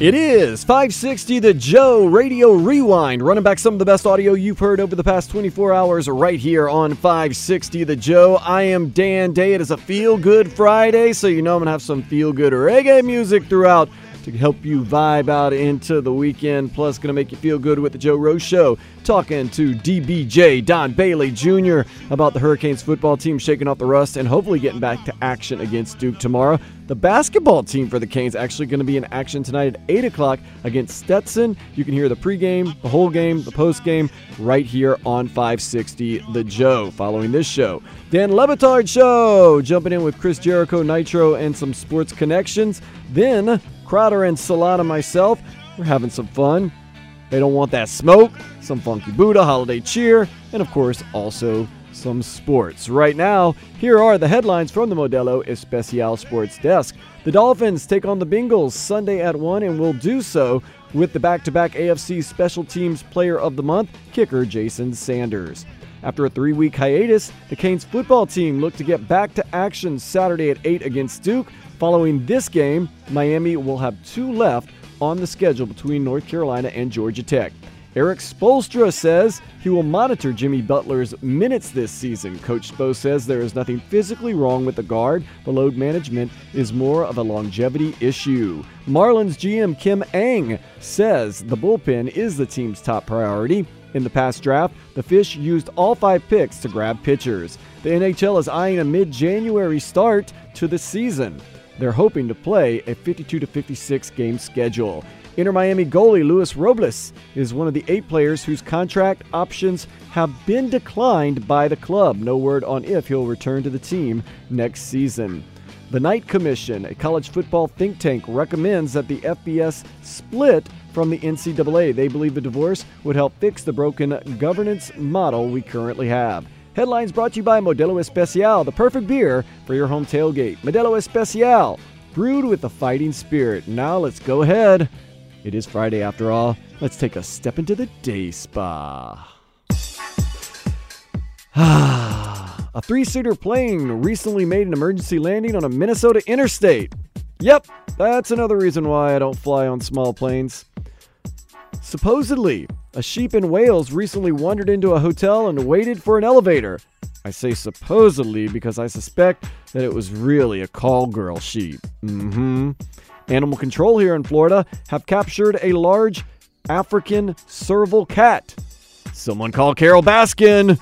It is 560 The Joe Radio Rewind, running back some of the best audio you've heard over the past 24 hours right here on 560 The Joe. I am Dan Day. It is a feel good Friday, so you know I'm going to have some feel good reggae music throughout to help you vibe out into the weekend. Plus, going to make you feel good with the Joe Rose Show. Talking to DBJ Don Bailey Jr. about the Hurricanes football team shaking off the rust and hopefully getting back to action against Duke tomorrow. The basketball team for the Canes actually going to be in action tonight at 8 o'clock against Stetson. You can hear the pregame, the whole game, the postgame right here on 560 The Joe. Following this show, Dan Le Batard Show, jumping in with Chris Jericho, Nitro, and some sports connections. Then Crowder and Solana myself, we're having some fun. They don't want that smoke, some funky Buddha, holiday cheer, and of course, also some sports. Right now, here are the headlines from the Modelo Especial Sports Desk. The Dolphins take on the Bengals Sunday at 1 and will do so with the back to back AFC Special Teams Player of the Month, kicker Jason Sanders. After a three week hiatus, the Canes football team looked to get back to action Saturday at 8 against Duke. Following this game, Miami will have two left on the schedule between North Carolina and Georgia Tech. Erik Spoelstra says he will monitor Jimmy Butler's minutes this season. Coach Spo says there is nothing physically wrong with the guard. The load management is more of a longevity issue. Marlins GM Kim Ng says the bullpen is the team's top priority. In the past draft, the Fish used all five picks to grab pitchers. The NHL is eyeing a mid January start to the season. They're hoping to play a 52 56 game schedule. Inter Miami goalie Luis Robles is one of the eight players whose contract options have been declined by the club. No word on if he'll return to the team next season. The Knight Commission, a college football think tank, recommends that the FBS split from the NCAA. They believe the divorce would help fix the broken governance model we currently have. Headlines brought to you by Modelo Especial, the perfect beer for your home tailgate. Modelo Especial, brewed with the fighting spirit. Now let's go ahead. It is Friday after all. Let's take a step into the day spa. a three seater plane recently made an emergency landing on a Minnesota interstate. Yep, that's another reason why I don't fly on small planes. Supposedly, a sheep in Wales recently wandered into a hotel and waited for an elevator. I say supposedly because I suspect that it was really a call girl sheep. Mm hmm. Animal control here in Florida have captured a large African serval cat. Someone call Carole Baskin.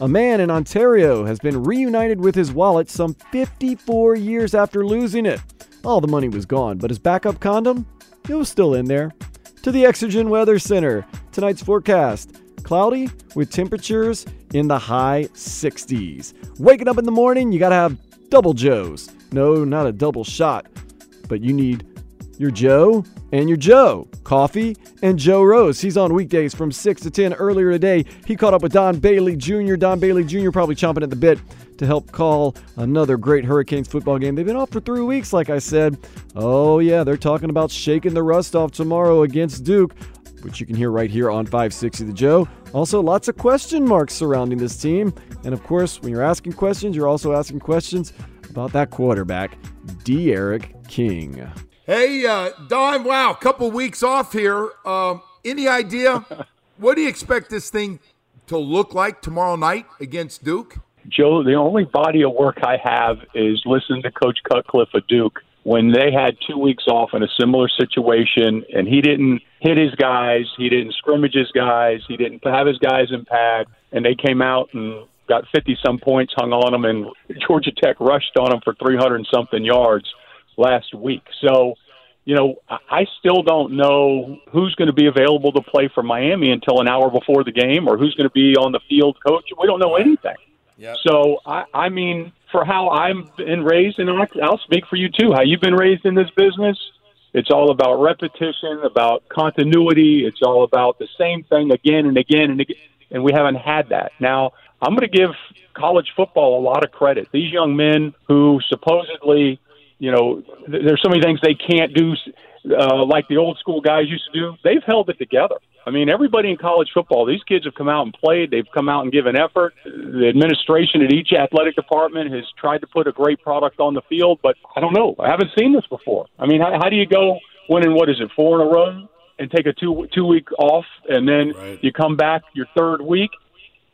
A man in Ontario has been reunited with his wallet some 54 years after losing it. All the money was gone, but his backup condom, it was still in there to the Exergen Weather Center. Tonight's forecast cloudy with temperatures in the high 60s. Waking up in the morning, you got to have double Joes. No, not a double shot, but you need your Joe and your Joe. Coffee and Joe Rose. He's on weekdays from 6 to 10. Earlier today, he caught up with Don Bailey Jr. Don Bailey Jr. probably chomping at the bit to help call another great Hurricanes football game. They've been off for three weeks, like I said. Oh, yeah, they're talking about shaking the rust off tomorrow against Duke, which you can hear right here on 560 The Joe. Also, lots of question marks surrounding this team. And of course, when you're asking questions, you're also asking questions about that quarterback, D'Eriq King. Hey, uh, Don, wow, couple weeks off here. Um, any idea? what do you expect this thing to look like tomorrow night against Duke? Joe, the only body of work I have is listening to Coach Cutcliffe of Duke when they had two weeks off in a similar situation, and he didn't hit his guys, he didn't scrimmage his guys, he didn't have his guys in pad, and they came out and got 50 some points hung on them, and Georgia Tech rushed on them for 300 and something yards last week. So, you know, I still don't know who's going to be available to play for Miami until an hour before the game, or who's going to be on the field coach. We don't know anything. Yep. So, I, I mean, for how I'm been raised, and I'll speak for you too. How you've been raised in this business, it's all about repetition, about continuity. It's all about the same thing again and again and again, and we haven't had that. Now, I'm going to give college football a lot of credit. These young men who supposedly, you know, there's so many things they can't do, uh, like the old school guys used to do. They've held it together. I mean, everybody in college football, these kids have come out and played. They've come out and given effort. The administration at each athletic department has tried to put a great product on the field, but I don't know. I haven't seen this before. I mean, how, how do you go winning, what is it, four in a row? And take a two two week off, and then right. you come back your third week,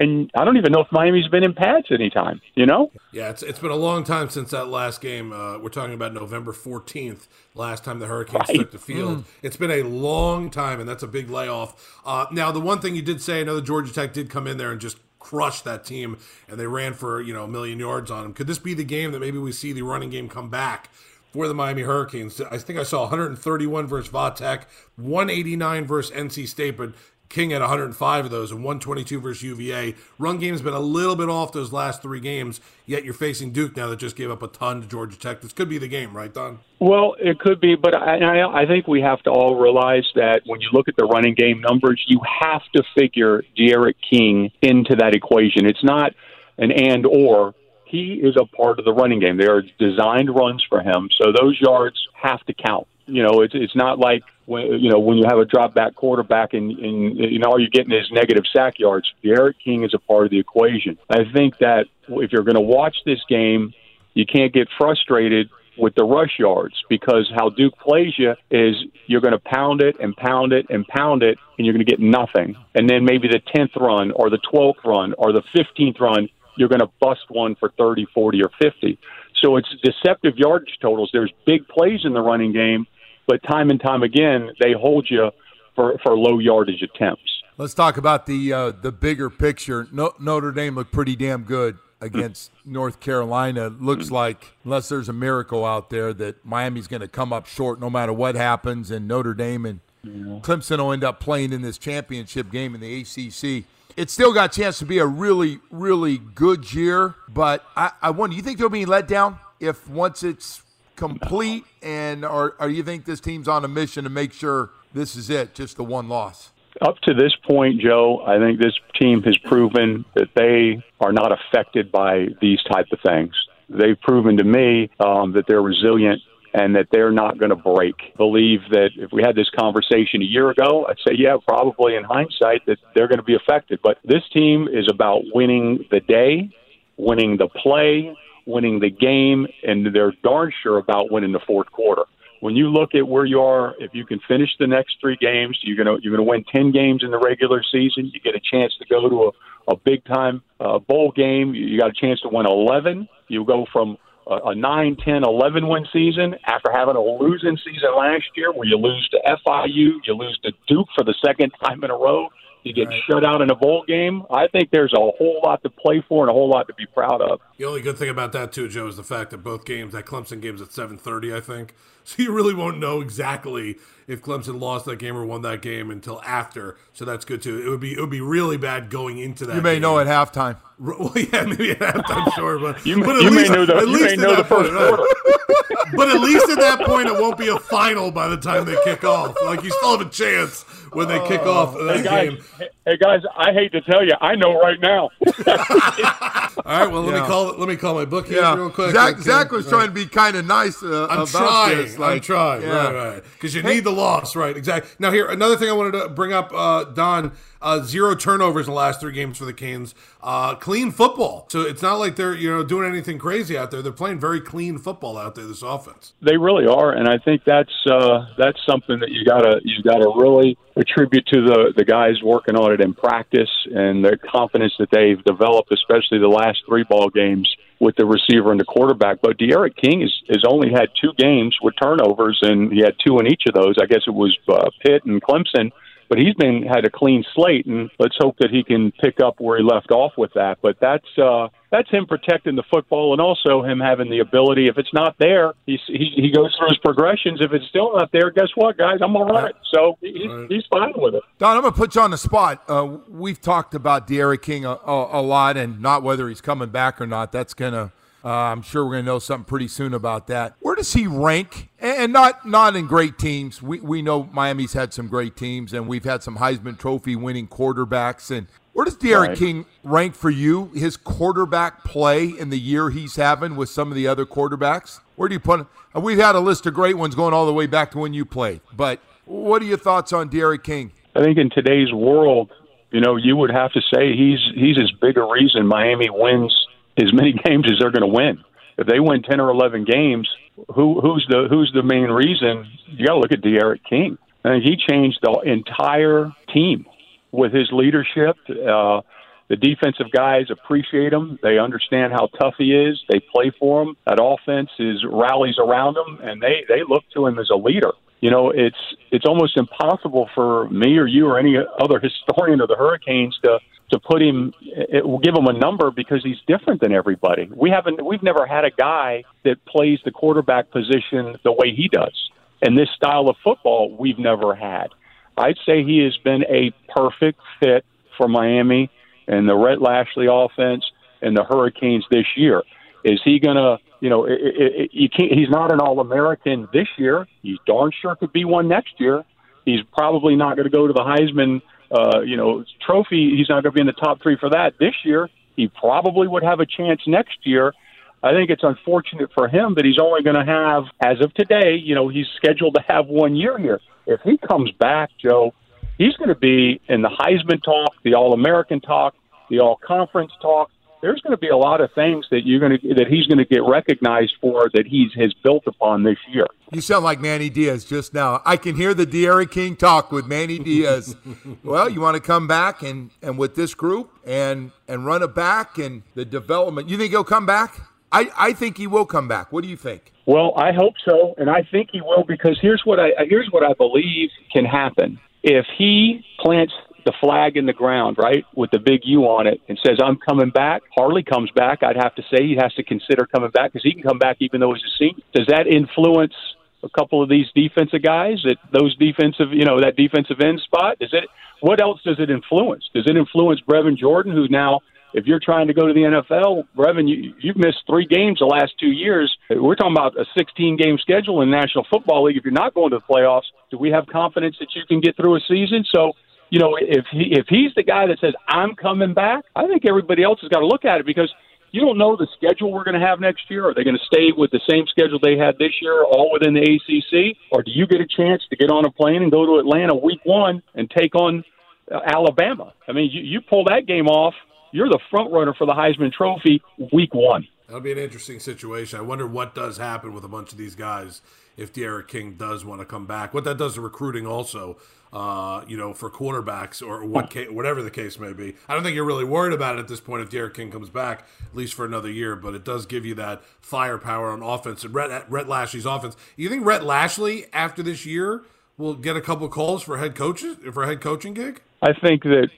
and I don't even know if Miami's been in pads anytime. You know? Yeah, it's it's been a long time since that last game. Uh, we're talking about November fourteenth, last time the Hurricanes right. took the field. Mm. It's been a long time, and that's a big layoff. Uh, now, the one thing you did say, I know the Georgia Tech did come in there and just crush that team, and they ran for you know a million yards on them. Could this be the game that maybe we see the running game come back? For the Miami Hurricanes, I think I saw 131 versus Vatech, 189 versus NC State, but King had 105 of those and 122 versus UVA. Run game's been a little bit off those last three games, yet you're facing Duke now that just gave up a ton to Georgia Tech. This could be the game, right, Don? Well, it could be, but I, I, think we have to all realize that when you look at the running game numbers, you have to figure D'Eriq King into that equation. It's not an and or. He is a part of the running game. There are designed runs for him, so those yards have to count. You know, it's it's not like when you know when you have a drop back quarterback and, and you know all you're getting is negative sack yards. D'Eriq King is a part of the equation. I think that if you're going to watch this game, you can't get frustrated with the rush yards because how Duke plays you is you're going to pound it and pound it and pound it and you're going to get nothing. And then maybe the 10th run or the 12th run or the 15th run, you're going to bust one for 30, 40, or 50. So it's deceptive yardage totals. There's big plays in the running game, but time and time again, they hold you for, for low yardage attempts. Let's talk about the uh, the bigger picture. No, Notre Dame looked pretty damn good against North Carolina. Looks like unless there's a miracle out there that Miami's going to come up short no matter what happens, and Notre Dame and yeah. Clemson will end up playing in this championship game in the ACC. It's still got a chance to be a really, really good year, but I, I wonder, you think they'll be let down if once it's complete, and or, you think this team's on a mission to make sure this is it, just the one loss? Up to this point, Joe, I think this team has proven that they are not affected by these type of things. They've proven to me um, that they're resilient and that they're not going to break. Believe that if we had this conversation a year ago, I'd say, yeah, probably in hindsight that they're going to be affected. But this team is about winning the day, winning the play, winning the game, and they're darn sure about winning the fourth quarter. When you look at where you are, if you can finish the next three games, you're gonna you're gonna win ten games in the regular season. You get a chance to go to a, a big time uh, bowl game. You got a chance to win eleven. You go from a, a 9, 10, 11 win season after having a losing season last year where you lose to FIU, you lose to Duke for the second time in a row. You get right. shut out in a bowl game. I think there's a whole lot to play for and a whole lot to be proud of. The only good thing about that too, Joe, is the fact that both games, that Clemson game's at 7:30, I think. So you really won't know exactly if Clemson lost that game or won that game until after. So that's good too. It would be it would be really bad going into that. You may game. know at halftime. Well, yeah, maybe at halftime, sure, but you, but you least, may know the, you may know the first point, quarter. but at least at that point, it won't be a final by the time they kick off. Like you still have a chance when they kick off uh, that hey guys, game. Hey guys, I hate to tell you, I know right now. All right, well let yeah. me call let me call my book here yeah. real quick. Zach, Zach was trying to be kind of nice. Uh, I'm trying. This. Like, I'm trying. Yeah. Right, right. Because you hey. need the loss, right? Exactly. Now here, another thing I wanted to bring up, uh, Don. Uh, zero turnovers in the last three games for the Canes. Uh, clean football. So it's not like they're you know doing anything crazy out there. They're playing very clean football out there. This offense. They really are, and I think that's uh, that's something that you gotta you gotta really attribute to the the guys working on it in practice and the confidence that they've developed, especially the last three ball games with the receiver and the quarterback. But D'Eriq King has, has only had two games with turnovers, and he had two in each of those. I guess it was uh, Pitt and Clemson but he's been had a clean slate, and let's hope that he can pick up where he left off with that. But that's uh, that's him protecting the football, and also him having the ability. If it's not there, he he, he goes through his progressions. If it's still not there, guess what, guys? I'm all right. So he's, he's fine with it. Don, I'm gonna put you on the spot. Uh, we've talked about D'Eriq King a, a, a lot, and not whether he's coming back or not. That's gonna uh, I'm sure we're going to know something pretty soon about that. Where does he rank? And not not in great teams. We we know Miami's had some great teams, and we've had some Heisman Trophy winning quarterbacks. And where does D'Eriq right. King rank for you? His quarterback play in the year he's having with some of the other quarterbacks. Where do you put him? We've had a list of great ones going all the way back to when you played. But what are your thoughts on D'Eriq King? I think in today's world, you know, you would have to say he's he's as big a reason Miami wins as many games as they're going to win. If they win ten or eleven games, who who's the who's the main reason? You got to look at D'Eriq King. I think he changed the entire team with his leadership. Uh, the defensive guys appreciate him. They understand how tough he is. They play for him. That offense is rallies around him, and they they look to him as a leader. You know, it's it's almost impossible for me or you or any other historian of the Hurricanes to to put him it will give him a number because he's different than everybody. We haven't we've never had a guy that plays the quarterback position the way he does. And this style of football we've never had. I'd say he has been a perfect fit for Miami and the Rhett Lashlee offense and the Hurricanes this year. Is he going to, you know, it, it, it, can't, he's not an All American this year. He's darn sure could be one next year. He's probably not going to go to the Heisman uh, you know, trophy. He's not going to be in the top three for that this year. He probably would have a chance next year. I think it's unfortunate for him that he's only going to have, as of today, you know, he's scheduled to have one year here. If he comes back, Joe, he's going to be in the Heisman talk, the All American talk, the All Conference talk there's going to be a lot of things that you're going to that he's going to get recognized for that he's has built upon this year. You sound like Manny Diaz just now. I can hear the D'Eriq King talk with Manny Diaz. well, you want to come back and and with this group and and run it back and the development. You think he'll come back? I, I think he will come back. What do you think? Well, I hope so, and I think he will because here's what I here's what I believe can happen. If he plants the flag in the ground, right, with the big U on it, and says, I'm coming back. Harley comes back. I'd have to say he has to consider coming back because he can come back even though he's a senior. Does that influence a couple of these defensive guys that those defensive, you know, that defensive end spot? Does it? What else does it influence? Does it influence Brevin Jordan, who now if you're trying to go to the NFL, Brevin, you, you've missed three games the last two years. We're talking about a 16 game schedule in the National Football League. If you're not going to the playoffs, do we have confidence that you can get through a season? So you know, if he if he's the guy that says I'm coming back, I think everybody else has got to look at it because you don't know the schedule we're going to have next year. Are they going to stay with the same schedule they had this year, all within the ACC, or do you get a chance to get on a plane and go to Atlanta week one and take on uh, Alabama? I mean, you, you pull that game off, you're the front runner for the Heisman Trophy week one. That'll be an interesting situation. I wonder what does happen with a bunch of these guys if D'Eriq King does want to come back. What that does to recruiting also, uh, you know, for quarterbacks or what ca- whatever the case may be. I don't think you're really worried about it at this point if D'Eriq King comes back, at least for another year. But it does give you that firepower on offense and Rhett, Rhett Lashlee's offense. You think Rhett Lashlee after this year will get a couple calls for head coaches for a head coaching gig? I think that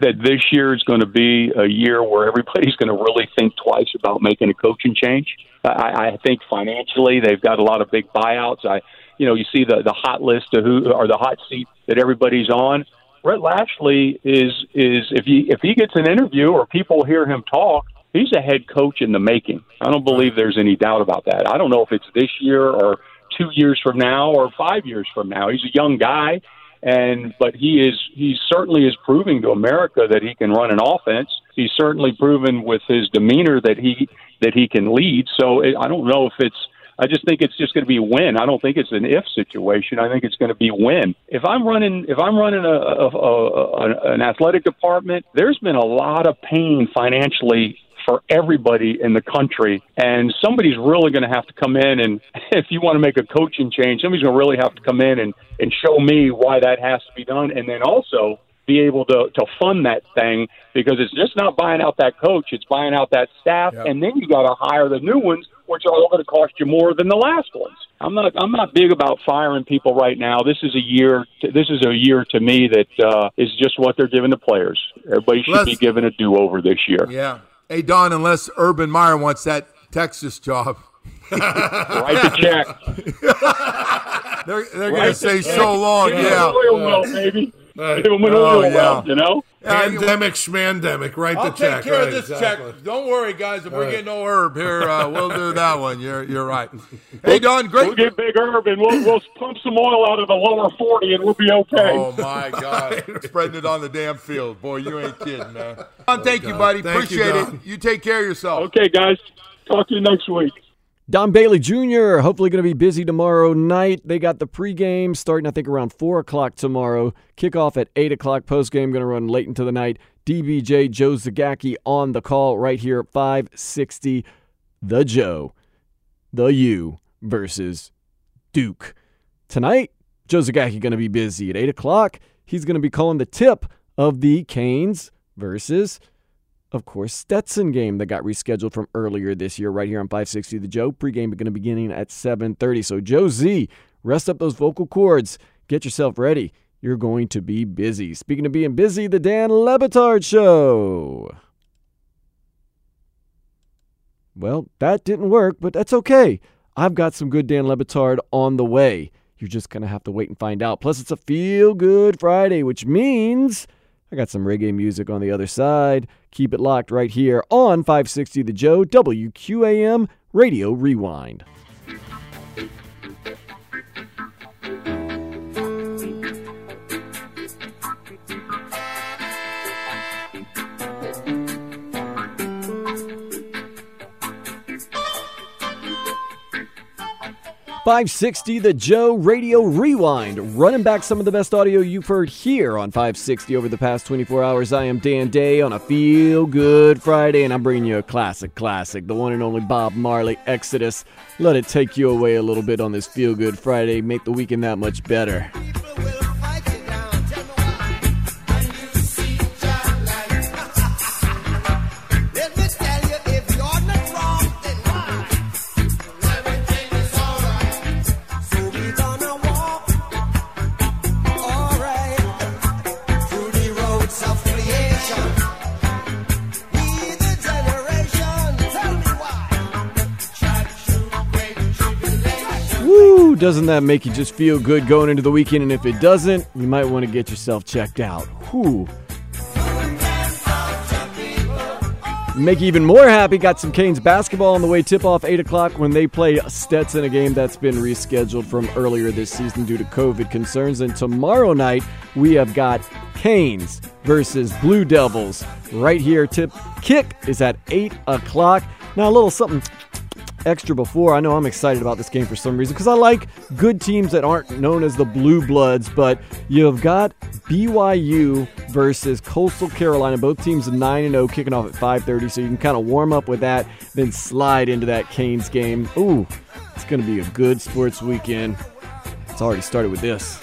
that this year is going to be a year where everybody's going to really think twice about making a coaching change. I, I think financially they've got a lot of big buyouts. I, you know, you see the the hot list of who or the hot seat that everybody's on. Rhett Lashlee is is if he if he gets an interview or people hear him talk, he's a head coach in the making. I don't believe there's any doubt about that. I don't know if it's this year or two years from now or five years from now. He's a young guy and but he is he certainly is proving to America that he can run an offense. He's certainly proven with his demeanor that he that he can lead. So it, I don't know if it's I just think it's just going to be win. I don't think it's an if situation. I think it's going to be win. If I'm running, if I'm running a, a, a, a an athletic department, there's been a lot of pain financially for everybody in the country. And somebody's really going to have to come in and, if you want to make a coaching change, somebody's going to really have to come in and, and show me why that has to be done. And then also be able to, to fund that thing because it's just not buying out that coach, it's buying out that staff. Yep. And then you got to hire the new ones, which are all going to cost you more than the last ones. I'm not. I'm not big about firing people right now. This is a year. To, this is a year to me that uh, is just what they're giving the players. Everybody should Let's- be given a do over this year. Yeah. Hey, Don, unless Urban Meyer wants that Texas job, Write the check. they're, they're going to say so long. Yeah. oil well, baby. Give 'em an Oh, oil yeah. well, you know. Pandemic, schmandemic. Write I'll the check. take care right, of this exactly. check. Don't worry, guys. If we're Right. getting no herb here, uh, we'll do that one. You're you're right. Hey, Don, great. We'll get Big Herb and we'll, we'll pump some oil out of the lower 40 and we'll be okay. Oh my God! Spreading it on the damn field, boy. You ain't kidding, man. Don, thank you, buddy. Thank Appreciate Don. it. You take care of yourself. Okay, guys. Talk to you next week. Don Bailey Jr. hopefully going to be busy tomorrow night. They got the pregame starting, I think, around 4 o'clock tomorrow. Kickoff at 8 o'clock. Postgame going to run late into the night. DBJ Joe Zagacki on the call right here at 560. The Joe, the U versus Duke. Tonight, Joe Zagacki going to be busy at 8 o'clock. He's going to be calling the tip of the Canes versus of course, Stetson game that got rescheduled from earlier this year right here on 560 The Joe. Pregame going to be beginning at 7:30. So Joe Z, rest up those vocal cords. Get yourself ready. You're going to be busy. Speaking of being busy, the Dan Le Batard Show. Well, that didn't work, but that's okay. I've got some good Dan Le Batard on the way. You're just going to have to wait and find out. Plus, it's a feel good Friday, which means I got some reggae music on the other side. Keep it locked right here on 560 The Joe, WQAM Radio Rewind. Five sixty, the Joe Radio Rewind, running back some of the best audio you've heard here on 560 over the past 24 hours. I am Dan Day on a Feel Good Friday, and I'm bringing you a classic, classic, the one and only Bob Marley, Exodus. Let it take you away a little bit on this Feel Good Friday, make the weekend that much better. Doesn't that make you just feel good going into the weekend? And if it doesn't, you might want to get yourself checked out. Whew. Make you even more happy. Got some Canes basketball on the way. Tip off 8 o'clock when they play Stetson, a game that's been rescheduled from earlier this season due to COVID concerns. And tomorrow night, we have got Canes versus Blue Devils right here. Tip kick is at 8 o'clock. Now, a little something extra before. I know I'm excited about this game for some reason because I like good teams that aren't known as the Blue Bloods, but you've got BYU versus Coastal Carolina. Both teams 9 and 0 kicking off at 5:30, so you can kind of warm up with that, then slide into that Canes game. Ooh, it's going to be a good sports weekend. It's already started with this.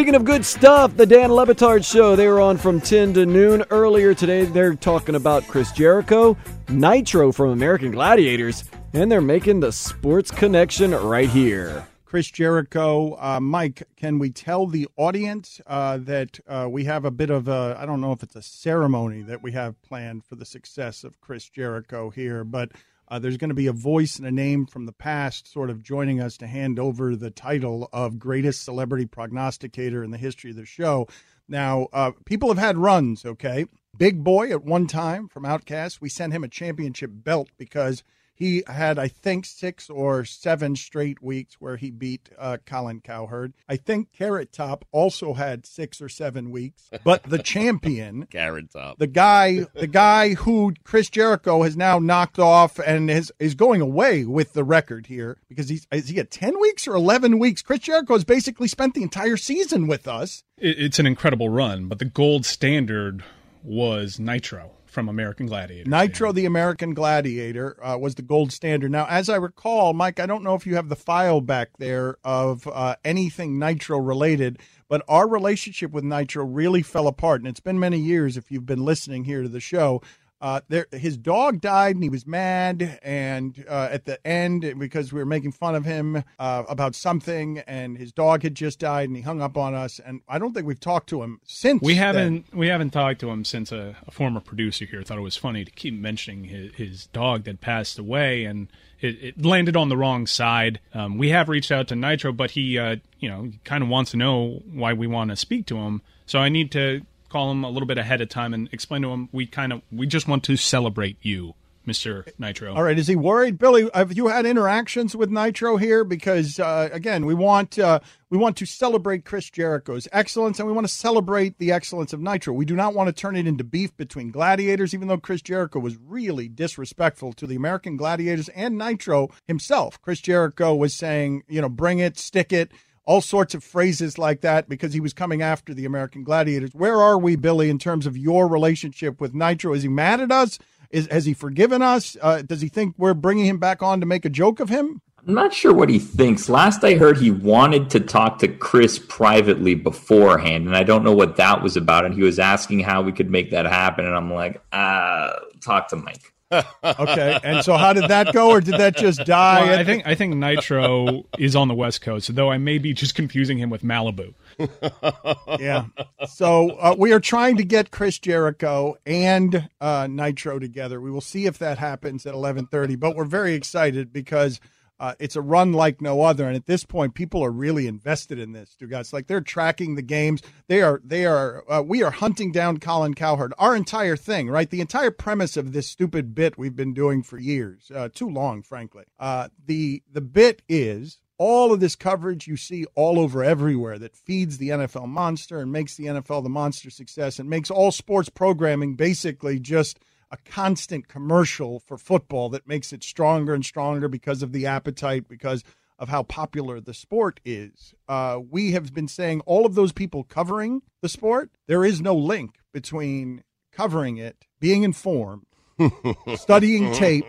Speaking of good stuff, the Dan Le Batard show, they were on from 10 to noon earlier today. They're talking about Chris Jericho, Nitro from American Gladiators, and they're making the sports connection right here. Chris Jericho. Uh, Mike, can we tell the audience uh, that uh, we have a bit of a, I don't know if it's a ceremony that we have planned for the success of Chris Jericho here, but uh, there's going to be a voice and a name from the past sort of joining us to hand over the title of greatest celebrity prognosticator in the history of the show. Now, uh, people have had runs, okay? Big Boy at one time from Outkast, we sent him a championship belt because He had, I think, six or seven straight weeks where he beat uh, Colin Cowherd. I think Carrot Top also had six or seven weeks, but the champion, Carrot Top. the guy, the guy who Chris Jericho has now knocked off and is is going away with the record here because he's is he at ten weeks or eleven weeks? Chris Jericho has basically spent the entire season with us. It, it's an incredible run, but the gold standard was Nitro from American Gladiator. Nitro, the American Gladiator, uh, was the gold standard. Now, as I recall, Mike, I don't know if you have the file back there of uh, anything Nitro related, but our relationship with Nitro really fell apart. And it's been many years if you've been listening here to the show. Uh, there, his dog died, and he was mad. And uh, at the end, because we were making fun of him uh, about something, and his dog had just died, and he hung up on us. And I don't think we've talked to him since. We haven't we haven't talked to him since a, a former producer here thought it was funny to keep mentioning his, his dog that passed away, and it, it landed on the wrong side. Um, we have reached out to Nitro, but he uh, you know kind of wants to know why we want to speak to him. So I need to call him a little bit ahead of time and explain to him we kind of we just want to celebrate you, Mister Nitro. All right, is he worried, Billy? Have you had interactions with Nitro here? Because uh, again, we want uh, we want to celebrate Chris Jericho's excellence, and we want to celebrate the excellence of Nitro. We do not want to turn it into beef between gladiators, even though Chris Jericho was really disrespectful to the American gladiators and Nitro himself. Chris Jericho was saying, you know, bring it, stick it. All sorts of phrases like that because he was coming after the American Gladiators. Where are we, Billy, in terms of your relationship with Nitro? Is he mad at us? Is has he forgiven us? Uh, does he think we're bringing him back on to make a joke of him? I'm not sure what he thinks. Last I heard, he wanted to talk to Chris privately beforehand, and I don't know what that was about. And he was asking how we could make that happen, and I'm like, uh, talk to Mike. Okay, and so how did that go, or did that just die? Well, I think I think Nitro is on the West Coast, though I may be just confusing him with Malibu. yeah. So uh, we are trying to get Chris Jericho and uh, Nitro together. We will see if that happens at 11:30. But we're very excited because uh, it's a run like no other, and at this point, people are really invested in this. Dude, guys, like they're tracking the games. They are. They are. Uh, we are hunting down Colin Cowherd. Our entire thing, right? The entire premise of this stupid bit we've been doing for years, uh, too long, frankly. Uh, the the bit is all of this coverage you see all over everywhere that feeds the NFL monster and makes the NFL the monster success and makes all sports programming basically just a constant commercial for football that makes it stronger and stronger because of the appetite, because of how popular the sport is. Uh, we have been saying all of those people covering the sport, there is no link between covering it, being informed, studying tape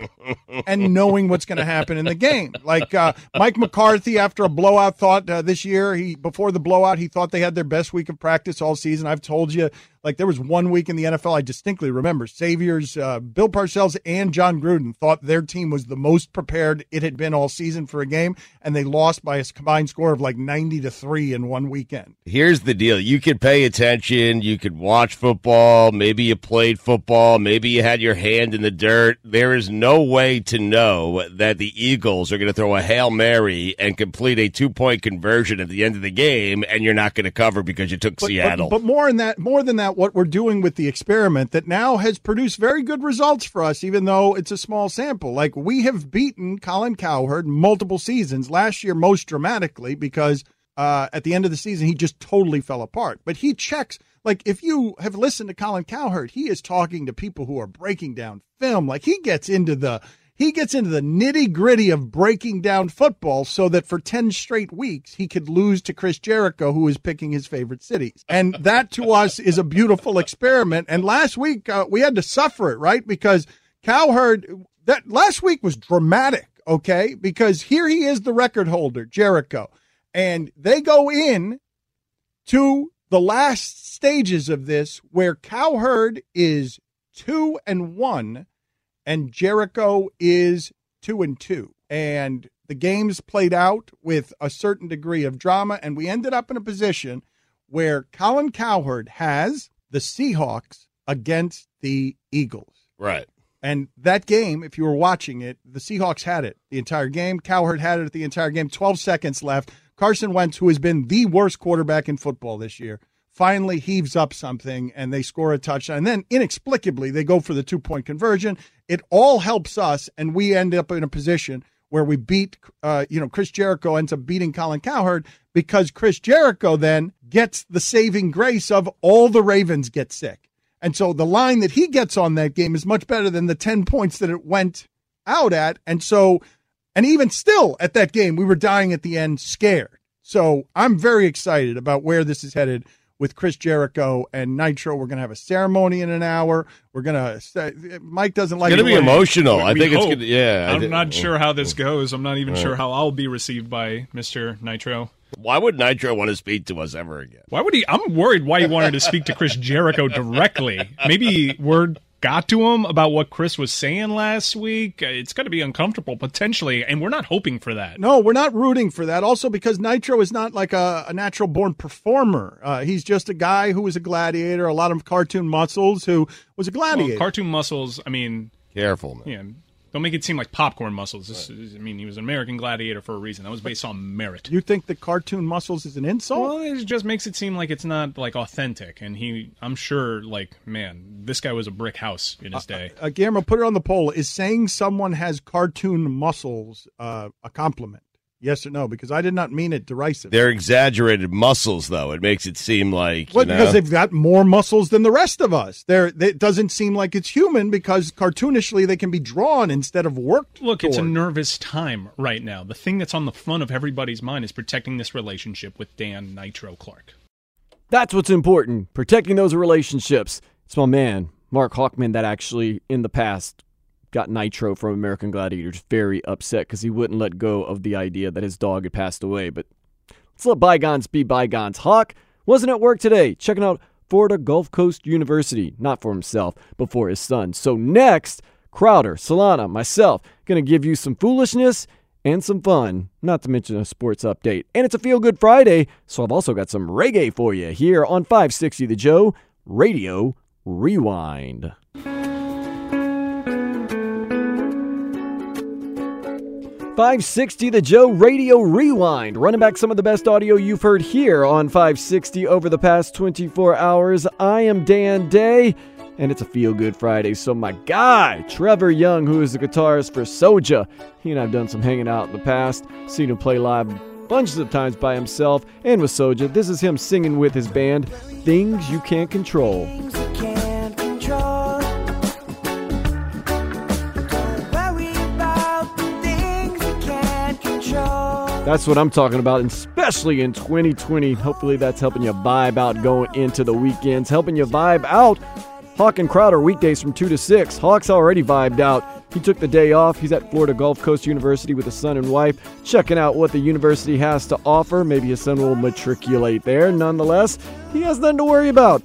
and knowing what's going to happen in the game. Like uh, Mike McCarthy, after a blowout, thought uh, this year he before the blowout he thought they had their best week of practice all season. I've told you, like there was one week in the NFL I distinctly remember. Saviors, uh, Bill Parcells, and Jon Gruden thought their team was the most prepared it had been all season for a game, and they lost by a combined score of like ninety to three in one weekend. Here's the deal. You could pay attention. You could watch football. Maybe you played football. Maybe you had your hand in the dirt. There is no way to know that the Eagles are going to throw a Hail Mary and complete a two point conversion at the end of the game, and you're not going to cover because you took But, Seattle. but, but more than that, more than that, what we're doing with the experiment that now has produced very good results for us, even though it's a small sample. Like we have beaten Colin Cowherd multiple seasons. Last year, most dramatically because uh, at the end of the season he just totally fell apart. But he checks. Like if you have listened to Colin Cowherd, he is talking to people who are breaking down film. Like he gets into the he gets into the nitty gritty of breaking down football so that for 10 straight weeks he could lose to Chris Jericho, who is picking his favorite cities. And that to us is a beautiful experiment. And last week uh, we had to suffer it, right? Because Cowherd, that last week was dramatic, okay? Because here he is, the record holder, Jericho. And they go in to the last stages of this where Cowherd is two and one and Jericho is two and two. And the games played out with a certain degree of drama, and we ended up in a position where Colin Cowherd has the Seahawks against the Eagles. right. And that game, if you were watching it, the Seahawks had it the entire game. Cowherd had it the entire game. 12 seconds left. Carson Wentz, who has been the worst quarterback in football this year, finally heaves up something and they score a touchdown. And then inexplicably, they go for the two point conversion. It all helps us, and we end up in a position where we beat, uh, you know, Chris Jericho ends up beating Colin Cowherd because Chris Jericho then gets the saving grace of all the Ravens get sick. And so the line that he gets on that game is much better than the 10 points that it went out at. And so, and even still at that game, we were dying at the end scared. So I'm very excited about where this is headed with Chris Jericho and Nitro. We're going to have a ceremony in an hour. We're going to, Mike doesn't like It's going to be way- emotional. I We think it's gonna, yeah. I I'm thi- not sure how this oh. goes. I'm not even Right. sure how I'll be received by Mr. Nitro. Why would Nitro want to speak to us ever again? Why would he? I'm worried why he wanted to speak to Chris Jericho directly. Maybe word got to him about what Chris was saying last week. Uh, It's going to be uncomfortable potentially, and we're not hoping for that. No, we're not rooting for that. Also, because Nitro is not like a, a natural born performer. Uh, he's just a guy who was a gladiator, a lot of cartoon muscles, who was a gladiator. Well, cartoon muscles. I mean, Careful, man. yeah. Don't make it seem like popcorn muscles. This is, I mean, he was an American gladiator for a reason. That was based on merit. you think the cartoon muscles is an insult? Well, it just makes it seem like it's not like authentic. And he, I'm sure, like, man, this guy was a brick house in his day. uh, Guillermo, put it on the poll. Is saying someone has cartoon muscles uh, a compliment? Yes or no? Because I did not mean it derisive. They're exaggerated muscles, though. It makes it seem like Well, you know, because they've got more muscles than the rest of us. They're, it doesn't seem like it's human because cartoonishly they can be drawn instead of worked. Look, it's a nervous time right now. The thing that's on the front of everybody's mind is protecting this relationship with Dan Nitro Clark. That's what's important, protecting those relationships. It's my man, Marc Hochman, that actually in the past got Nitro from American Gladiators very upset because he wouldn't let go of the idea that his dog had passed away. But let's let bygones be bygones. Hawk wasn't at work today, checking out Florida Gulf Coast University, not for himself, but for his son. So next, Crowder, Solana, myself, gonna give you some foolishness and some fun, not to mention a sports update. And it's a feel good Friday, so I've also got some reggae for you here on 560 The Joe Radio Rewind. 560 The Joe Radio Rewind, running back some of the best audio you've heard here on 560 over the past 24 hours. I am Dan Day, and it's a feel good Friday. So, my guy, Trevor Young, who is the guitarist for Soja, he and I have done some hanging out in the past, seen him play live bunches of times by himself and with Soja. This is him singing with his band, Things You Can't Control. That's what I'm talking about, especially in 2020. Hopefully, that's helping you vibe out going into the weekends, helping you vibe out. Hawk and Crowder weekdays from 2 to 6. Hawk's already vibed out. He took the day off. He's at Florida Gulf Coast University with his son and wife, checking out what the university has to offer. Maybe his son will matriculate there. Nonetheless, he has nothing to worry about.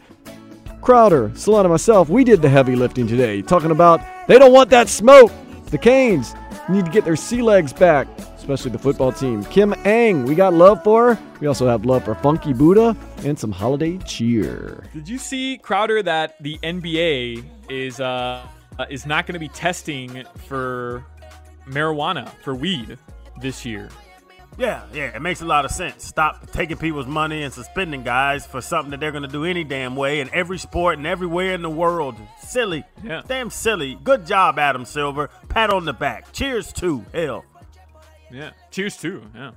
Crowder, Solana, myself, we did the heavy lifting today, talking about they don't want that smoke. The Canes need to get their sea legs back, especially the football team. Kim Ng, we got love for her. We also have love for Funky Buddha and some holiday cheer. Did you see Crowder that the NBA is uh, uh is not going to be testing for marijuana for weed this year? Yeah, yeah, it makes a lot of sense. Stop taking people's money and suspending guys for something that they're gonna do any damn way in every sport and everywhere in the world. Silly. Yeah. Damn silly. Good job, Adam Silver. Pat on the back. Cheers to hell. Yeah. Cheers too. Yeah.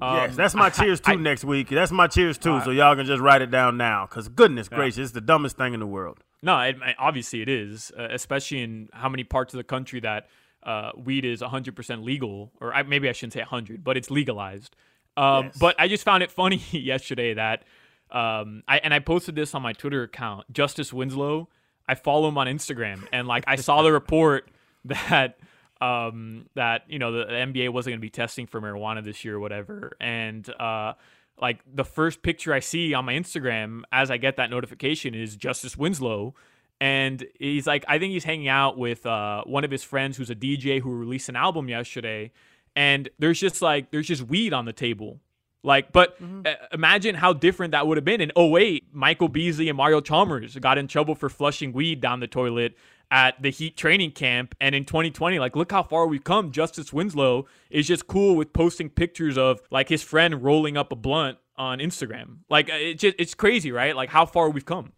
yes, Um, that's my cheers too next week. That's my cheers too. So y'all can just write it down now. Cause goodness Yeah. gracious, it's the dumbest thing in the world. No, it, obviously it is, uh, especially in how many parts of the country that uh, weed is 100% legal, or I, maybe I shouldn't say 100, but it's legalized. Um, Yes. But I just found it funny yesterday that, um, I and I posted this on my Twitter account, Justice Winslow. I follow him on Instagram, and like I saw the report that um, that you know the NBA wasn't going to be testing for marijuana this year or whatever, and uh, like the first picture I see on my Instagram as I get that notification is Justice Winslow. And he's like, I think he's hanging out with uh, one of his friends who's a DJ who released an album yesterday. And there's just like, there's just weed on the table. Like, but uh, imagine how different that would have been in 08. Michael Beasley and Mario Chalmers got in trouble for flushing weed down the toilet at the Heat training camp. And in 2020, like, look how far we've come. Justice Winslow is just cool with posting pictures of like his friend rolling up a blunt on Instagram. Like uh, it's just, it's crazy, right? Like how far we've come.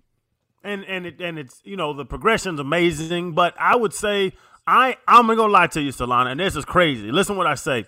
and and it and it's you know the progression's amazing. But I would say I I'm gonna lie to you, Solana, and this is crazy. Listen what I say.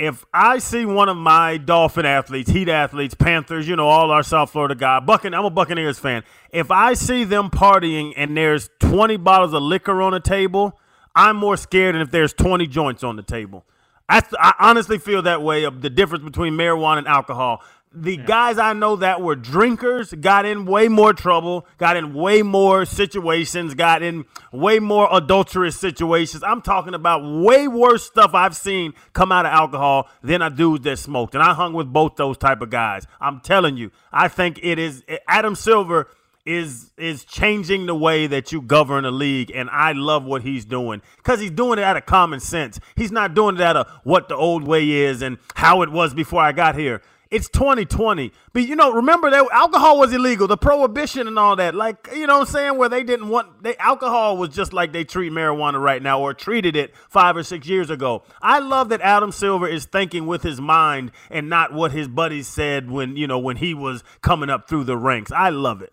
If I see one of my Dolphin athletes, Heat athletes, Panthers, you know, all our South Florida guy, I'm a Buccaneers fan. If I see them partying and there's 20 bottles of liquor on the table, I'm more scared than if there's 20 joints on the table. I, I honestly feel that way of the difference between marijuana and alcohol. The guys I know that were drinkers got in way more trouble, got in way more situations, got in way more adulterous situations. I'm talking about way worse stuff I've seen come out of alcohol than a dude that smoked. And I hung with both those type of guys. I'm telling you, I think it is Adam Silver is is changing the way that you govern a league and I love what he's doing cuz he's doing it out of common sense. He's not doing it out of what the old way is and how it was before I got here. It's 2020. But you know, remember that alcohol was illegal, the prohibition and all that. Like, you know what I'm saying, where they didn't want they alcohol was just like they treat marijuana right now or treated it 5 or 6 years ago. I love that Adam Silver is thinking with his mind and not what his buddies said when, you know, when he was coming up through the ranks. I love it.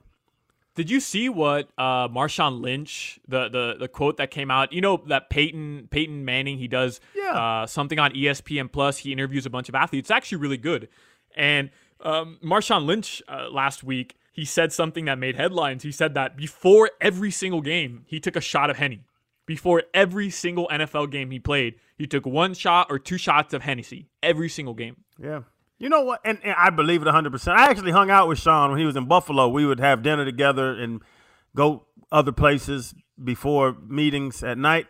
Did you see what uh, Marshawn Lynch, the, the the quote that came out? You know that Peyton Peyton Manning, he does uh, something on ESPN Plus. He interviews a bunch of athletes. It's actually really good. And um, Marshawn Lynch uh, last week, he said something that made headlines. He said that before every single game, he took a shot of Henny. Before every single NFL game he played, he took one shot or two shots of Hennessy every single game. Yeah. You know what? And, and I believe it 100%. I actually hung out with Sean when he was in Buffalo. We would have dinner together and go other places before meetings at night.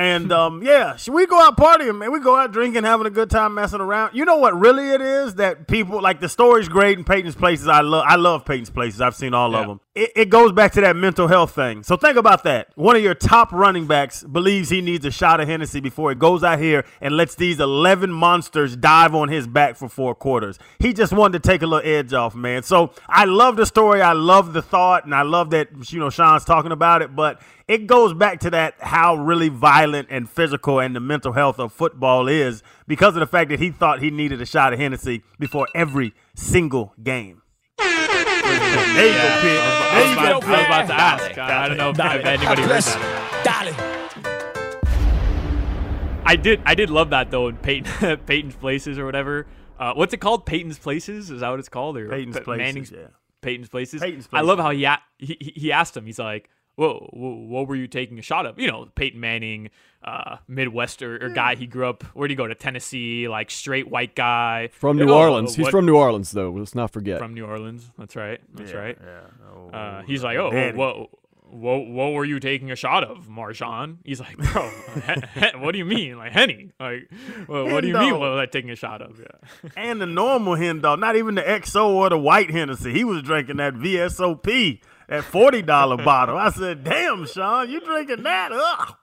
And um, yeah, should we go out partying, man? We go out drinking, having a good time, messing around. You know what? Really, it is that people like the story's great in Peyton's places. I love, I love Peyton's places. I've seen all of them. It, it goes back to that mental health thing. So think about that. One of your top running backs believes he needs a shot of Hennessy before he goes out here and lets these eleven monsters dive on his back for four quarters. He just wanted to take a little edge off, man. So I love the story. I love the thought, and I love that you know Sean's talking about it, but it goes back to that how really violent and physical and the mental health of football is because of the fact that he thought he needed a shot of Hennessy before every single game. There you go, Pete. I was, about, I was about to ask. I don't know if, if anybody heard that. I did. I did love that though in Peyton, Peyton's Places or whatever. Uh, what's it called? Peyton's Places? Is that what it's called? Or Peyton's P- Places, Manning's, yeah. Peyton's Places. Peyton's I love how he, a- he- he asked him. He's like, "Whoa, whoa, what were you taking a shot of?" You know, Peyton Manning, uh, Midwester or guy. He grew up. Where would he go to Tennessee? Like straight white guy From New Oh, Orleans. He's what- from New Orleans, though. Let's not forget. From New Orleans. That's right. That's Yeah, right. yeah. Uh, he's like, oh, Daddy. what, what, what were you taking a shot of, Marshawn? He's like, bro, he- he- what do you mean, like Henny? Like, well, what do you mean? What was I taking a shot of? Yeah. and the normal hen dog, not even the XO or the white Hennessy. He was drinking that VSOP, that forty dollar bottle. I said, "Damn, Sean, you drinking that?" Ugh.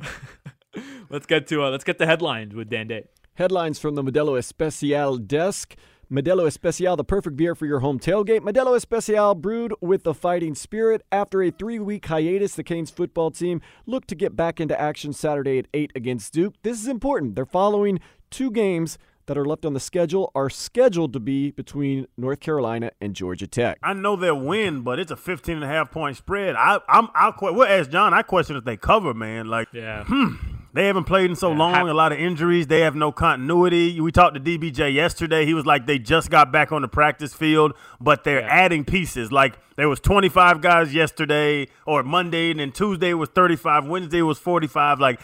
let's get to uh, let's get the headlines with Dan Day. Headlines from the Modelo Especial desk. Modelo Especial, the perfect beer for your home tailgate. Modelo Especial, brewed with the fighting spirit. After a three week hiatus, the Canes football team looked to get back into action Saturday at 8 against Duke. This is important. They're following two games that are left on the schedule, are scheduled to be between North Carolina and Georgia Tech. I know they'll win, but it's a 15 and a half point spread. I, I'm, I'll que- we'll ask John. I question if they cover, man. Like, Yeah. Hmm, they haven't played in so long, a lot of injuries. They have no continuity. We talked to DBJ yesterday. He was like they just got back on the practice field, but they're adding pieces. Like there was 25 guys yesterday or Monday, and then Tuesday was 35, Wednesday was 45. Like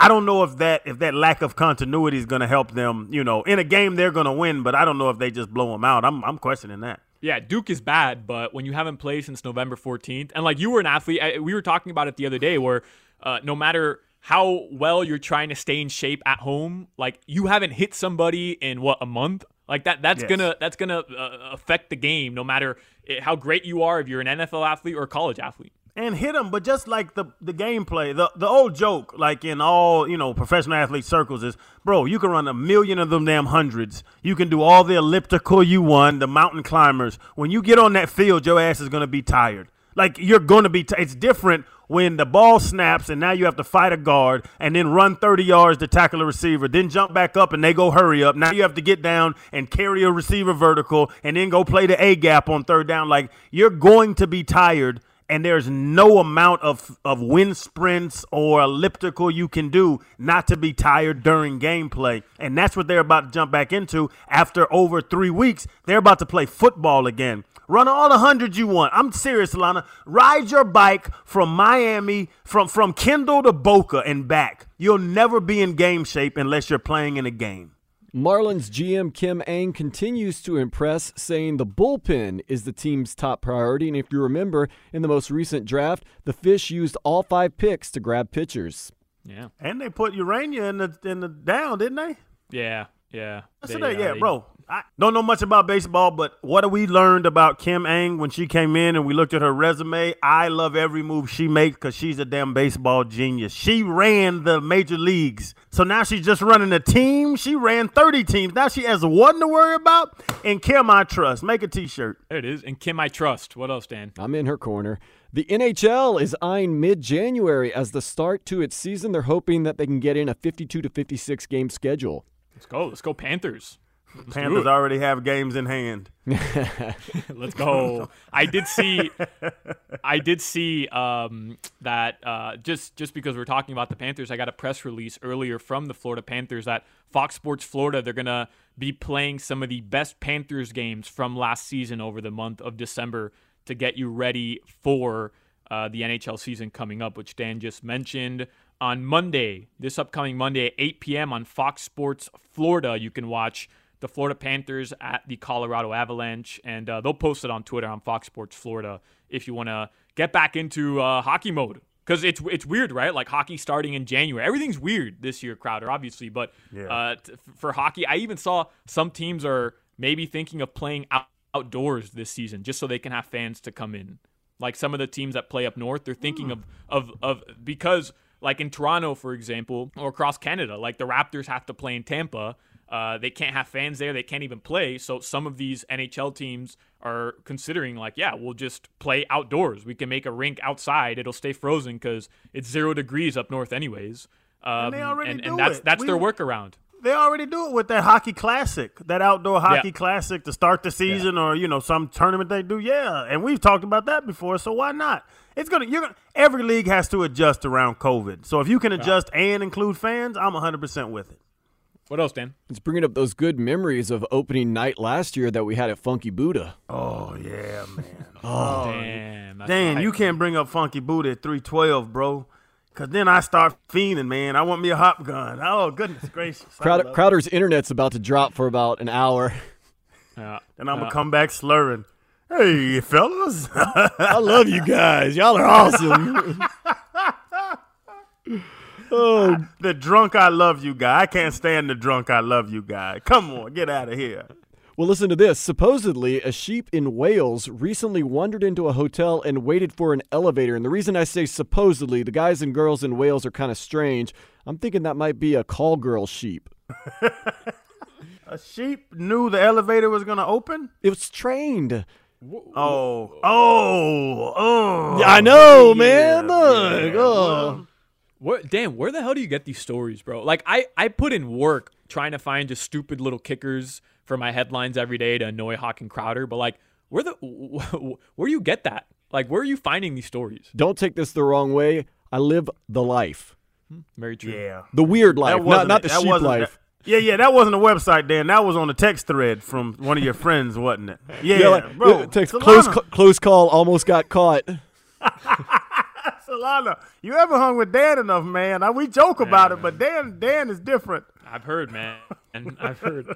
I don't know if that if that lack of continuity is going to help them. You know, in a game they're going to win, but I don't know if they just blow them out. I'm I'm questioning that. Yeah, Duke is bad, but when you haven't played since November 14th, and like you were an athlete, I, we were talking about it the other day, where uh, no matter how well you're trying to stay in shape at home, like you haven't hit somebody in what a month, like that. That's Yes. gonna that's gonna uh, affect the game, no matter eh, how great you are, if you're an NFL athlete or a college athlete. And hit them. But just like the the gameplay, the the old joke, like in all you know professional athlete circles, is bro, you can run a million of them damn hundreds. You can do all the elliptical you want, the mountain climbers. When you get on that field, your ass is gonna be tired. Like you're to be. T- it's different when the ball snaps and now you have to fight a guard and then run 30 yards to tackle a receiver, then jump back up and they go hurry up. Now you have to get down and carry a receiver vertical and then go play the A gap on third down. Like you're going to be tired and there's no amount of of wind sprints or elliptical you can do not to be tired during gameplay. And that's what they're about to jump back into after over three weeks. They're about to play football again. Run all the hundreds you want. I'm serious, Lana. Ride your bike from Miami, from from Kendall to Boca and back. You'll never be in game shape unless you're playing in a game. Marlins GM Kim Ng continues to impress, saying the bullpen is the team's top priority. And if you remember, in the most recent draft, the Fish used all five picks to grab pitchers. Yeah. And they put Urania in the in the down, didn't they? Yeah, yeah. That's They, they- uh, yeah, they- bro. I don't know much about baseball, but what have we learned about Kim Ng when she came in and we looked at her resume? I love every move she makes because she's a damn baseball genius. She ran the major leagues. So now she's just running a team. She ran 30 teams. Now she has one to worry about. And Kim, I trust. Make a t shirt. There it is. And Kim, I trust. What else, Dan? I'm in her corner. The NHL is eyeing mid January as the start to its season. They're hoping that they can get in a 52 to 56 game schedule. Let's go. Let's go, Panthers. Let's Panthers already have games in hand. Let's go. I did see I did see um, that uh, just just because we're talking about the Panthers, I got a press release earlier from the Florida Panthers that Fox Sports Florida they're gonna be playing some of the best Panthers games from last season over the month of December to get you ready for uh, the NHL season coming up, which Dan just mentioned. On Monday, this upcoming Monday at 8 p.m. on Fox Sports Florida, you can watch the Florida Panthers at the Colorado Avalanche, and uh, they'll post it on Twitter on Fox Sports Florida if you want to get back into uh, hockey mode. Because it's it's weird, right? Like hockey starting in January. Everything's weird this year, Crowder, obviously. But Yeah. uh, t- for hockey, I even saw some teams are maybe thinking of playing out- outdoors this season just so they can have fans to come in. Like some of the teams that play up north, they're thinking of, of of because like in Toronto, for example, or across Canada, like the Raptors have to play in Tampa. Uh, they can't have fans there. They can't even play. So some of these NHL teams are considering like, yeah, we'll just play outdoors. We can make a rink outside. It'll stay frozen because it's zero degrees up north, anyways. Um, And they already and, do and that's it. that's We- their workaround. They already do it with that hockey classic, that outdoor hockey Yeah. classic to start the season, or you know some tournament they do. Yeah, and we've talked about that before, so why not? It's gonna. You're gonna. Every league has to adjust around COVID. So if you can adjust and include fans, I'm 100 percent with it. What else, Dan? It's bringing up those good memories of opening night last year that we had at Funky Buddha. Oh yeah, man. Oh, damn. Dan, you can't bring up Funky Buddha at 312, bro. Cause then I start fiending, man. I want me a hop gun. Oh goodness gracious. Crowder, love it. Crowder's internet's about to drop for about an hour. Yeah. Then I'm gonna Yeah. come back slurring. Hey, fellas. I love you guys. Y'all are awesome. oh, the drunk I love you guy. I can't stand the drunk I love you guy. Come on, get out of here. Well, listen to this. Supposedly, a sheep in Wales recently wandered into a hotel and waited for an elevator. And the reason I say supposedly, the guys and girls in Wales are kind of strange. I'm thinking that might be a call girl sheep. A sheep knew the elevator was gonna open. It was trained. Oh, oh, oh. Yeah, I know, Yeah, man. Look, yeah. oh. What, Dan, where the hell do you get these stories, bro? Like, I, I put in work trying to find just stupid little kickers for my headlines every day to annoy Hawk and Crowder, but like, where the where do you get that? Like, where are you finding these stories? Don't take this the wrong way. I live the life. Hmm, very true. Yeah. The weird life, not, wasn't the That sheep life. that- yeah, yeah, that wasn't a website, Dan. That was on a text thread from one of your friends, wasn't it? Yeah, like, bro. Uh, text, Solana, close, ca- close call, almost got caught. Solana, you ever hung with Dan enough, man? I, we joke about it, but Dan, Dan is different. I've heard, man. And I've heard.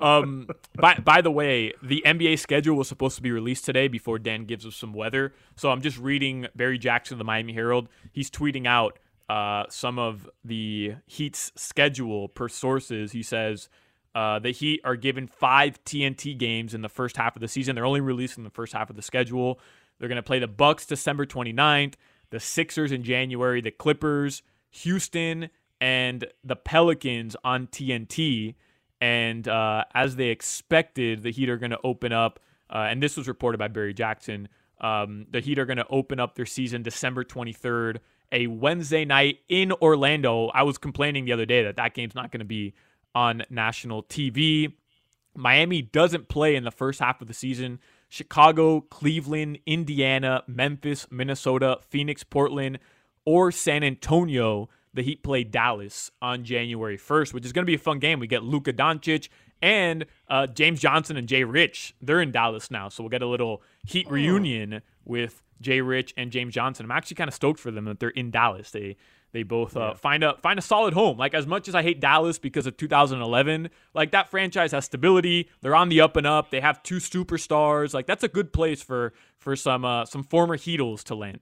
Um, by by the way, the NBA schedule was supposed to be released today before Dan gives us some weather. So I'm just reading Barry Jackson of the Miami Herald. He's tweeting out uh, some of the Heat's schedule per sources. He says uh, the Heat are given five TNT games in the first half of the season. They're only releasing the first half of the schedule. They're going to play the Bucks December 29th, the Sixers in January, the Clippers, Houston, and the Pelicans on TNT. And uh, as they expected, the Heat are going to open up, uh, and this was reported by Barry Jackson. Um, the Heat are going to open up their season December 23rd, a Wednesday night in Orlando. I was complaining the other day that that game's not going to be on national TV. Miami doesn't play in the first half of the season. Chicago, Cleveland, Indiana, Memphis, Minnesota, Phoenix, Portland, or San Antonio. The Heat play Dallas on January 1st, which is going to be a fun game. We get Luka Doncic and uh, James Johnson and Jay Rich. They're in Dallas now, so we'll get a little Heat reunion with Jay Rich and James Johnson. I'm actually kind of stoked for them that they're in Dallas. They they both uh, find a find a solid home. Like as much as I hate Dallas because of 2011, like that franchise has stability. They're on the up and up. They have two superstars. Like that's a good place for for some uh, some former Heatles to land.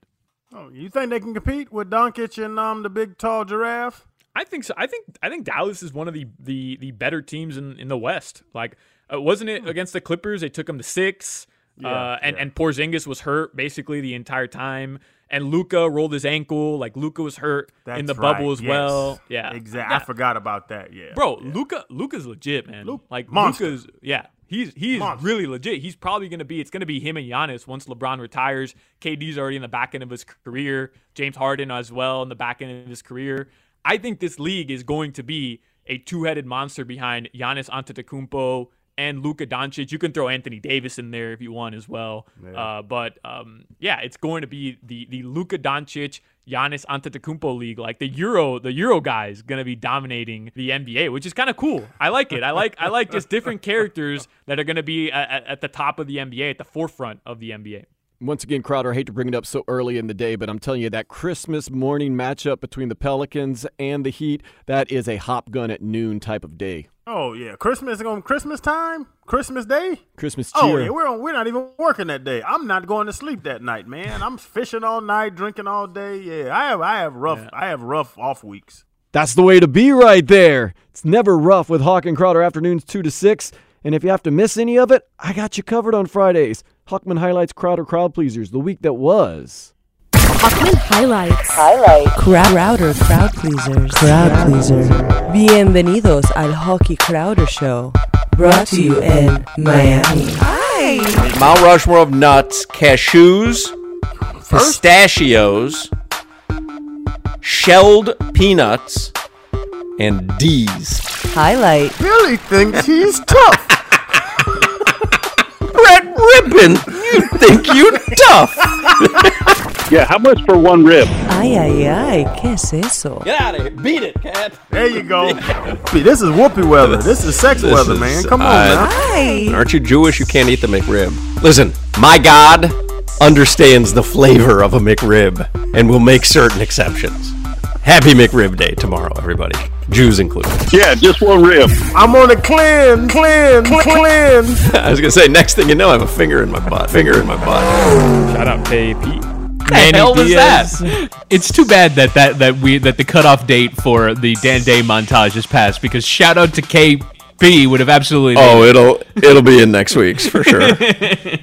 Oh, you think they can compete with Doncic and um the big tall giraffe? I think so. I think I think Dallas is one of the the the better teams in in the West. Like uh, wasn't it against the Clippers? They took them to six. Yeah, uh, and and Porzingis was hurt basically the entire time, and Luka rolled his ankle. Like Luka was hurt in That's the bubble as yes. well. Yeah, exactly. I forgot about that. Yeah, bro. Luka Luka's legit, man. like monster. Luka's yeah. He's he's really legit. He's probably gonna be. It's gonna be him and Giannis once LeBron retires. KD's already in the back end of his career. James Harden as well in the back end of his career. I think this league is going to be a two-headed monster behind Giannis Antetokounmpo and Luka Doncic. You can throw Anthony Davis in there if you want as well. Yeah. Uh, but um, yeah, it's going to be the the Luka Doncic Giannis Antetokounmpo league. Like the Euro, the Euro guys going to be dominating the NBA, which is kind of cool. I like it. I like I like just different characters that are going to be at, at the top of the NBA, at the forefront of the NBA. Once again, Crowder, I hate to bring it up so early in the day, but I'm telling you that Christmas morning matchup between the Pelicans and the Heat, that is a hop gun at noon type of day. Oh yeah, Christmas on Christmas time, Christmas Day. Christmas Oh yeah, we're on, we're not even working that day. I'm not going to sleep that night, man. I'm fishing all night, drinking all day. Yeah, I have I have rough I have rough off weeks. That's the way to be right there. It's never rough with Hawk and Crowder afternoons 2 to 6. And if you have to miss any of it, I got you covered on Fridays. Hawkman highlights Crowder Crowd Pleasers, the week that was. Hawkman highlights. Highlight. Crowder crowd pleasers. Crowd pleaser. Bienvenidos al Hockey Crowder Show. Brought to you in Miami. Hi. Mount Rushmore of nuts, cashews, pistachios, shelled peanuts, and D's. Highlight. Billy thinks he's tough. Brett Rippin, you think you're tough? Yeah, how much for one rib? Ay, ay, ay. ¿Qué es eso? Get out of here. Beat it, cat. There you go. See, this is whoopee weather. This is sex This weather, is, man. Come on now. Hi. Aren't you Jewish? You can't eat the McRib. Listen, my God understands the flavor of a McRib and will make certain exceptions. Happy McRib Day tomorrow, everybody. Jews included. Yeah, just one rib. I'm on a cleanse, cleanse, cleanse. I was gonna say, next thing you know, I have a finger in my butt. Finger in my butt. Shout out KP. The hell was Diaz. that? It's too bad that, that that we that the cutoff date for the Dan Day montage has passed because shout out to KP would have absolutely. Oh, it. it'll it'll be in next week's for sure.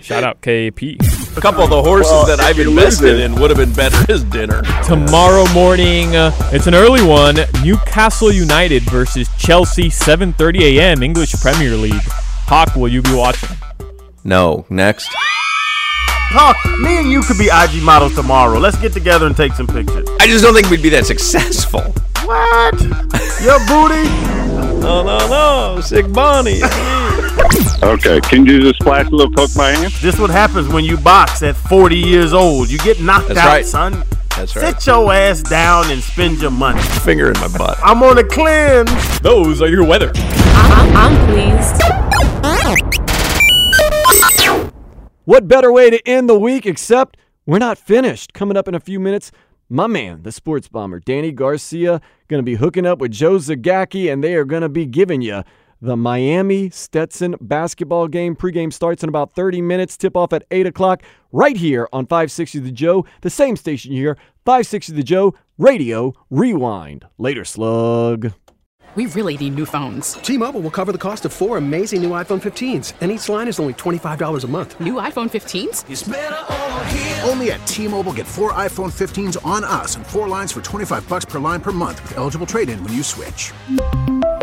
Shout out KP. A couple of the horses Well, that I've invested losing- in would have been better as dinner. Tomorrow morning, uh, it's an early one. Newcastle United versus Chelsea, 7:30 a.m. English Premier League. Hawk, will you be watching? No, next. Hawk, me and you could be IG models tomorrow. Let's get together and take some pictures. I just don't think we'd be that successful. What? Your booty? No, no, no. Sick Bonnie. Okay, can you just splash a little Coke my hand? This what happens when you box at 40 years old. You get knocked That's out, right. son. That's right. Sit your ass down and spend your money. Finger in my butt. I'm on a cleanse. Those are your weather. I'm, I'm pleased. What better way to end the week except we're not finished? Coming up in a few minutes, my man, the sports bomber, Danny Garcia, going to be hooking up with Joe Zagacki, and they are going to be giving you the Miami Stetson basketball game. Pregame starts in about 30 minutes. Tip off at 8 o'clock right here on 560 The Joe, the same station here, 560 The Joe, Radio Rewind. Later, slug. We really need new phones. T-Mobile will cover the cost of four amazing new iPhone 15s, and each line is only $25 a month. New iPhone 15s? Only at T-Mobile get four iPhone 15s on us and four lines for 25 bucks per line per month with eligible trade-in when you switch.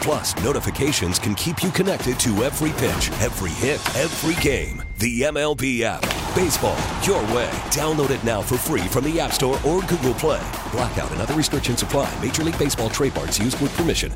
Plus, notifications can keep you connected to every pitch, every hit, every game. The MLB app. Baseball, your way. Download it now for free from the App Store or Google Play. Blackout and other restrictions apply. Major League Baseball trademarks used with permission.